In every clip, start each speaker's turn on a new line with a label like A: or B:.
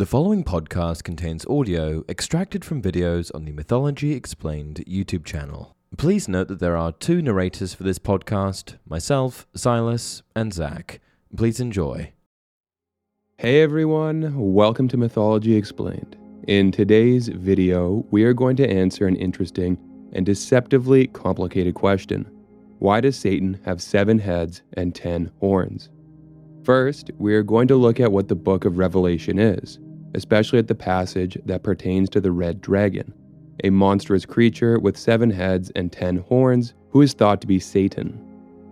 A: The following podcast contains audio extracted from videos on the Mythology Explained YouTube channel. Please note that there are two narrators for this podcast myself, Silas, and Zach. Please enjoy.
B: Hey everyone, welcome to Mythology Explained. In today's video, we are going to answer an interesting and deceptively complicated question Why does Satan have seven heads and ten horns? First, we are going to look at what the book of Revelation is, especially at the passage that pertains to the red dragon, a monstrous creature with seven heads and ten horns who is thought to be Satan.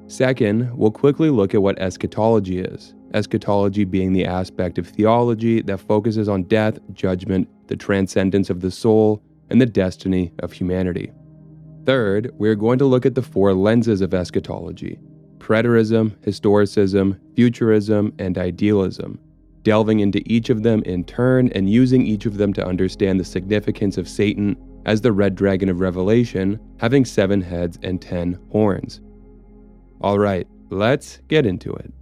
B: Second, we'll quickly look at what eschatology is, eschatology being the aspect of theology that focuses on death, judgment, the transcendence of the soul, and the destiny of humanity. Third, we are going to look at the four lenses of eschatology preterism, historicism, futurism, and idealism, delving into each of them in turn and using each of them to understand the significance of Satan as the red dragon of Revelation, having seven heads and ten horns. Alright, let's get into it.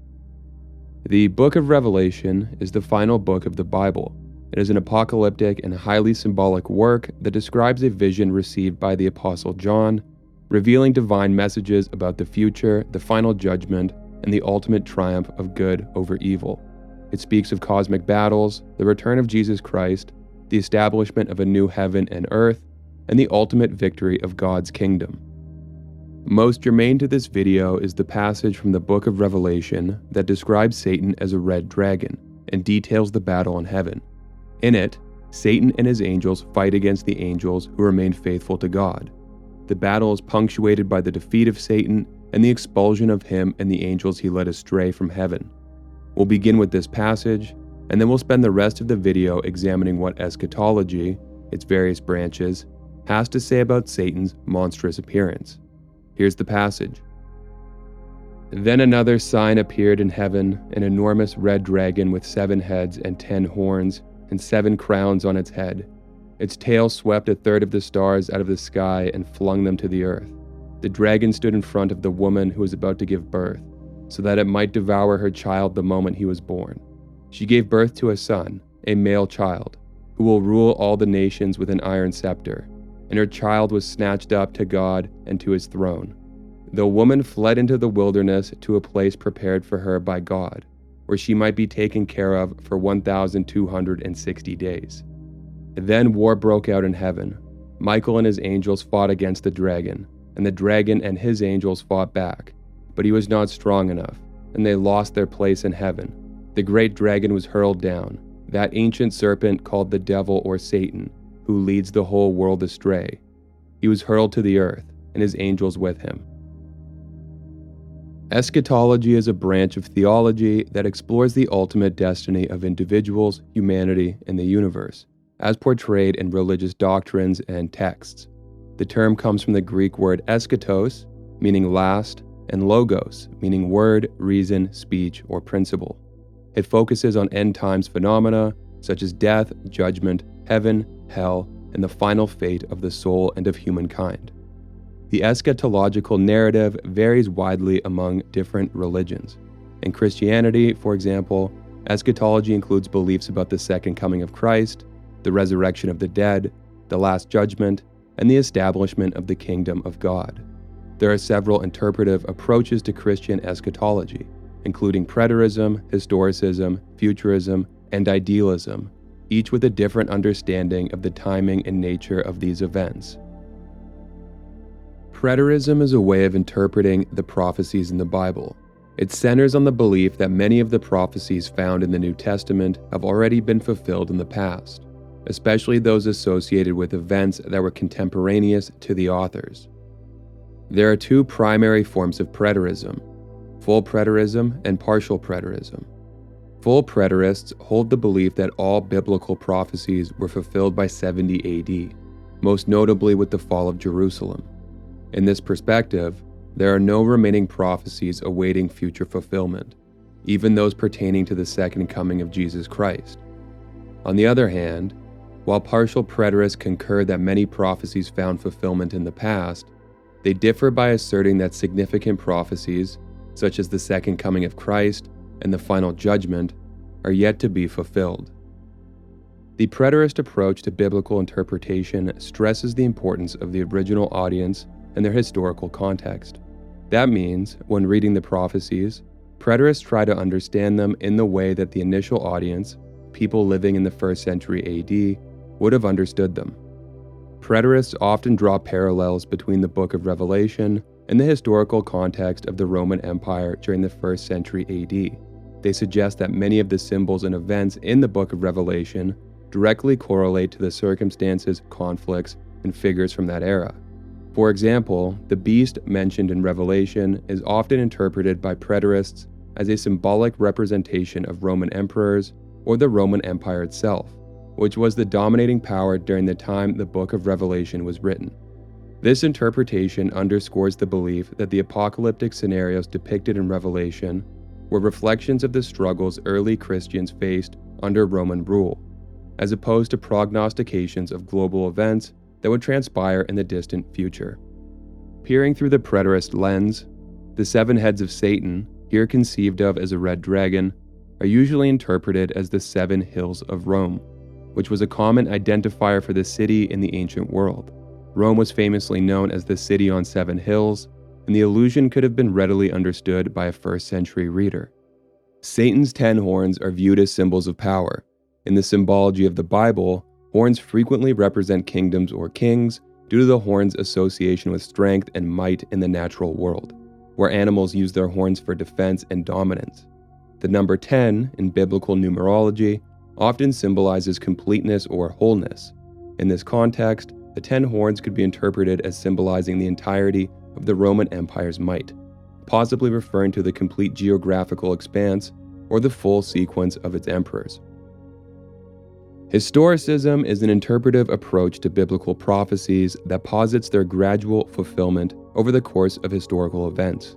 B: The book of Revelation is the final book of the Bible. It is an apocalyptic and highly symbolic work that describes a vision received by the Apostle John revealing divine messages about the future, the final judgment, and the ultimate triumph of good over evil. It speaks of cosmic battles, the return of Jesus Christ, the establishment of a new heaven and earth, and the ultimate victory of God's kingdom. Most germane to this video is the passage from the book of Revelation that describes Satan as a red dragon and details the battle in heaven. In it, Satan and his angels fight against the angels who remain faithful to God. The battle is punctuated by the defeat of Satan and the expulsion of him and the angels he led astray from heaven. We'll begin with this passage, and then we'll spend the rest of the video examining what eschatology, its various branches, has to say about Satan's monstrous appearance. Here's the passage. Then another sign appeared in heaven an enormous red dragon with seven heads and ten horns, and seven crowns on its head. Its tail swept a third of the stars out of the sky and flung them to the earth. The dragon stood in front of the woman who was about to give birth, so that it might devour her child the moment he was born. She gave birth to a son, a male child, who will rule all the nations with an iron scepter, and her child was snatched up to God and to his throne. The woman fled into the wilderness to a place prepared for her by God, where she might be taken care of for 1,260 days. Then war broke out in heaven. Michael and his angels fought against the dragon, and the dragon and his angels fought back. But he was not strong enough, and they lost their place in heaven. The great dragon was hurled down, that ancient serpent called the devil or Satan, who leads the whole world astray. He was hurled to the earth, and his angels with him. Eschatology is a branch of theology that explores the ultimate destiny of individuals, humanity, and the universe as portrayed in religious doctrines and texts. The term comes from the Greek word eschatos, meaning last, and logos, meaning word, reason, speech, or principle. It focuses on end times phenomena such as death, judgment, heaven, hell, and the final fate of the soul and of humankind. The eschatological narrative varies widely among different religions. In Christianity, for example, eschatology includes beliefs about the second coming of Christ, the resurrection of the dead, the last judgment, and the establishment of the kingdom of God. There are several interpretive approaches to Christian eschatology, including preterism, historicism, futurism, and idealism, each with a different understanding of the timing and nature of these events. Preterism is a way of interpreting the prophecies in the Bible. It centers on the belief that many of the prophecies found in the New Testament have already been fulfilled in the past especially those associated with events that were contemporaneous to the authors. There are two primary forms of preterism full preterism and partial preterism. Full preterists hold the belief that all biblical prophecies were fulfilled by 70 AD, most notably with the fall of Jerusalem. In this perspective, there are no remaining prophecies awaiting future fulfillment, even those pertaining to the second coming of Jesus Christ. On the other hand, while partial preterists concur that many prophecies found fulfillment in the past, they differ by asserting that significant prophecies, such as the second coming of Christ and the final judgment, are yet to be fulfilled. The preterist approach to biblical interpretation stresses the importance of the original audience and their historical context. That means, when reading the prophecies, preterists try to understand them in the way that the initial audience, people living in the first century AD, would have understood them. Preterists often draw parallels between the book of Revelation and the historical context of the Roman Empire during the first century AD. They suggest that many of the symbols and events in the book of Revelation directly correlate to the circumstances, conflicts, and figures from that era. For example, the beast mentioned in Revelation is often interpreted by preterists as a symbolic representation of Roman emperors or the Roman Empire itself, which was the dominating power during the time the book of Revelation was written. This interpretation underscores the belief that the apocalyptic scenarios depicted in Revelation were reflections of the struggles early Christians faced under Roman rule, as opposed to prognostications of global events that would transpire in the distant future. Peering through the preterist lens, the seven heads of Satan, here conceived of as a red dragon, are usually interpreted as the seven hills of Rome, which was a common identifier for the city in the ancient world. Rome was famously known as the city on seven hills, and the allusion could have been readily understood by a first century reader. Satan's ten horns are viewed as symbols of power, in the symbology of the Bible, horns frequently represent kingdoms or kings due to the horn's association with strength and might in the natural world, where animals use their horns for defense and dominance. The number 10 in biblical numerology often symbolizes completeness or wholeness. In this context, the ten horns could be interpreted as symbolizing the entirety of the Roman Empire's might, possibly referring to the complete geographical expanse or the full sequence of its emperors. Historicism is an interpretive approach to biblical prophecies that posits their gradual fulfillment over the course of historical events.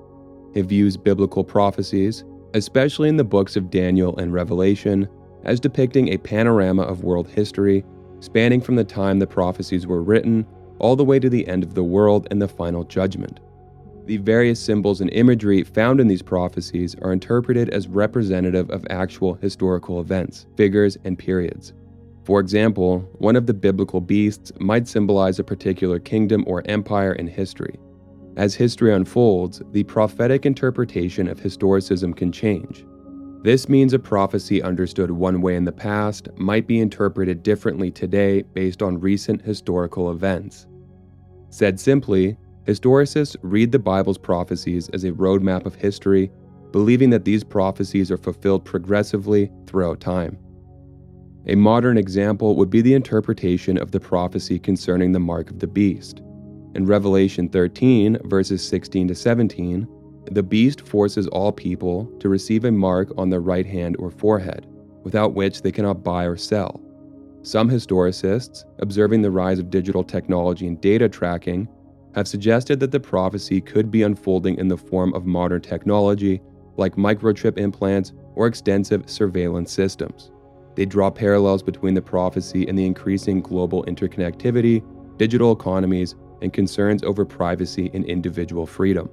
B: It views biblical prophecies, especially in the books of Daniel and Revelation, as depicting a panorama of world history spanning from the time the prophecies were written all the way to the end of the world and the final judgment. The various symbols and imagery found in these prophecies are interpreted as representative of actual historical events, figures, and periods. For example, one of the biblical beasts might symbolize a particular kingdom or empire in history. As history unfolds, the prophetic interpretation of historicism can change. This means a prophecy understood one way in the past might be interpreted differently today based on recent historical events. Said simply, historicists read the Bible's prophecies as a roadmap of history, believing that these prophecies are fulfilled progressively throughout time. A modern example would be the interpretation of the prophecy concerning the mark of the beast. In Revelation 13, verses 16 to 17, the beast forces all people to receive a mark on their right hand or forehead, without which they cannot buy or sell. Some historicists, observing the rise of digital technology and data tracking, have suggested that the prophecy could be unfolding in the form of modern technology like microchip implants or extensive surveillance systems. They draw parallels between the prophecy and the increasing global interconnectivity, digital economies, and concerns over privacy and individual freedom.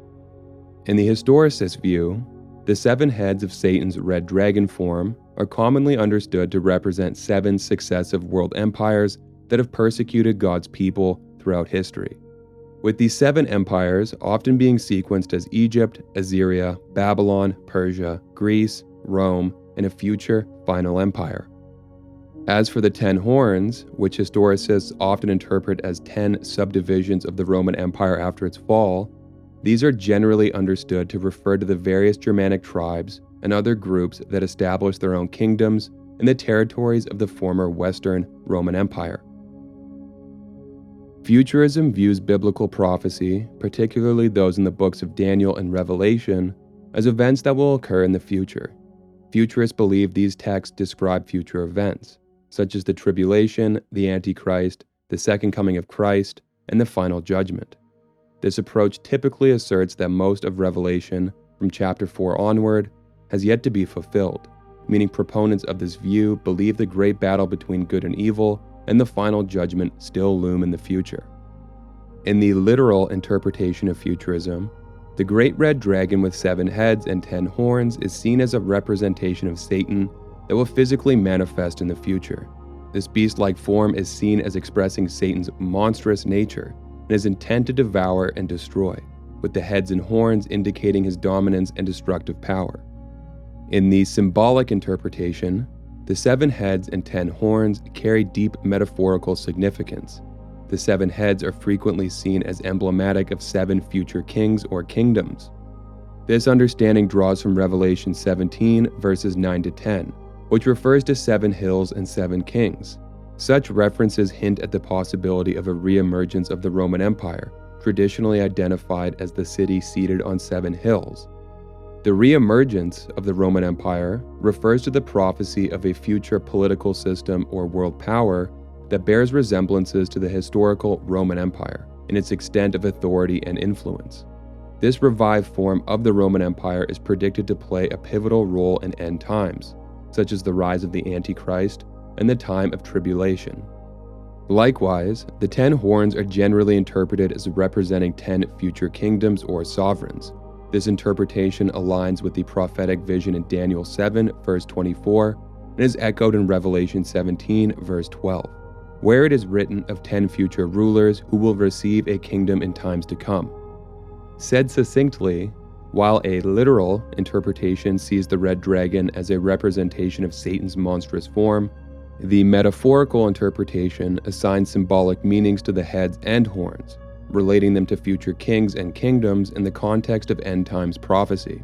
B: In the historicist view, the seven heads of Satan's red dragon form are commonly understood to represent seven successive world empires that have persecuted God's people throughout history. With these seven empires often being sequenced as Egypt, Assyria, Babylon, Persia, Greece, Rome, and a future final empire. As for the ten horns, which historicists often interpret as ten subdivisions of the Roman Empire after its fall, these are generally understood to refer to the various Germanic tribes and other groups that established their own kingdoms in the territories of the former Western Roman Empire. Futurism views biblical prophecy, particularly those in the books of Daniel and Revelation, as events that will occur in the future. Futurists believe these texts describe future events such as the tribulation, the Antichrist, the second coming of Christ, and the final judgment. This approach typically asserts that most of Revelation, from chapter 4 onward, has yet to be fulfilled, meaning proponents of this view believe the great battle between good and evil and the final judgment still loom in the future. In the literal interpretation of futurism, the great red dragon with seven heads and ten horns is seen as a representation of Satan that will physically manifest in the future. This beast like form is seen as expressing Satan's monstrous nature and his intent to devour and destroy, with the heads and horns indicating his dominance and destructive power. In the symbolic interpretation, the seven heads and ten horns carry deep metaphorical significance. The seven heads are frequently seen as emblematic of seven future kings or kingdoms. This understanding draws from Revelation 17, verses 9 to 10, which refers to seven hills and seven kings. Such references hint at the possibility of a reemergence of the Roman Empire, traditionally identified as the city seated on seven hills. The reemergence of the Roman Empire refers to the prophecy of a future political system or world power that bears resemblances to the historical Roman Empire in its extent of authority and influence. This revived form of the Roman Empire is predicted to play a pivotal role in end times, such as the rise of the Antichrist and the time of tribulation. Likewise, the ten horns are generally interpreted as representing ten future kingdoms or sovereigns. This interpretation aligns with the prophetic vision in Daniel 7, verse 24, and is echoed in Revelation 17, verse 12, where it is written of ten future rulers who will receive a kingdom in times to come. Said succinctly, while a literal interpretation sees the red dragon as a representation of Satan's monstrous form, the metaphorical interpretation assigns symbolic meanings to the heads and horns, relating them to future kings and kingdoms in the context of end times prophecy.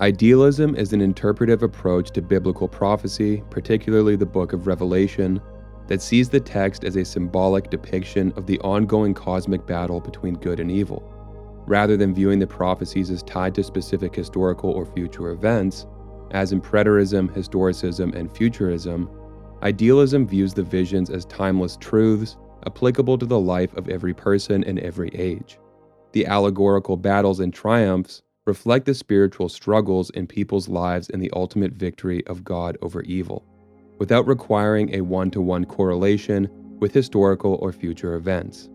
B: Idealism is an interpretive approach to biblical prophecy, particularly the book of Revelation, that sees the text as a symbolic depiction of the ongoing cosmic battle between good and evil. Rather than viewing the prophecies as tied to specific historical or future events, as in preterism, historicism, and futurism, idealism views the visions as timeless truths applicable to the life of every person in every age. The allegorical battles and triumphs reflect the spiritual struggles in people's lives and the ultimate victory of God over evil without requiring a one to one correlation with historical or future events.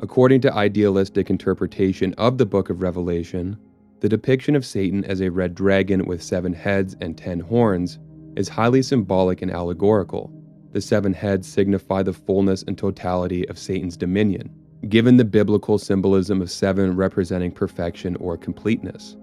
B: According to idealistic interpretation of the book of Revelation, the depiction of Satan as a red dragon with seven heads and ten horns is highly symbolic and allegorical. The seven heads signify the fullness and totality of Satan's dominion, given the biblical symbolism of seven representing perfection or completeness.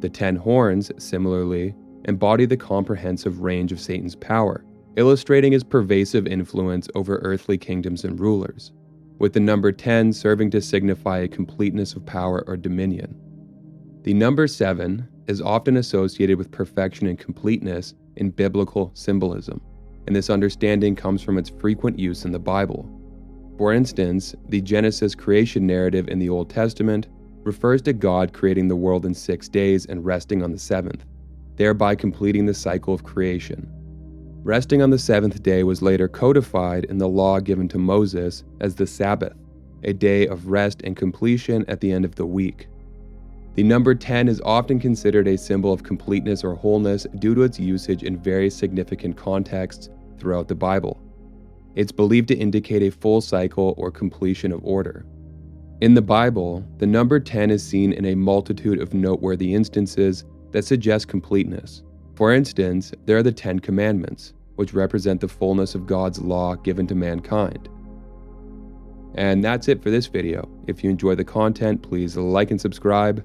B: The ten horns, similarly, embody the comprehensive range of Satan's power, illustrating his pervasive influence over earthly kingdoms and rulers, with the number 10 serving to signify a completeness of power or dominion. The number 7 is often associated with perfection and completeness in biblical symbolism, and this understanding comes from its frequent use in the Bible. For instance, the Genesis creation narrative in the Old Testament refers to God creating the world in six days and resting on the seventh thereby completing the cycle of creation. Resting on the seventh day was later codified in the law given to Moses as the Sabbath, a day of rest and completion at the end of the week. The number 10 is often considered a symbol of completeness or wholeness due to its usage in various significant contexts throughout the Bible. It's believed to indicate a full cycle or completion of order. In the Bible, the number 10 is seen in a multitude of noteworthy instances that suggest completeness. For instance, there are the Ten Commandments, which represent the fullness of God's law given to mankind. And that's it for this video. If you enjoy the content, please like and subscribe.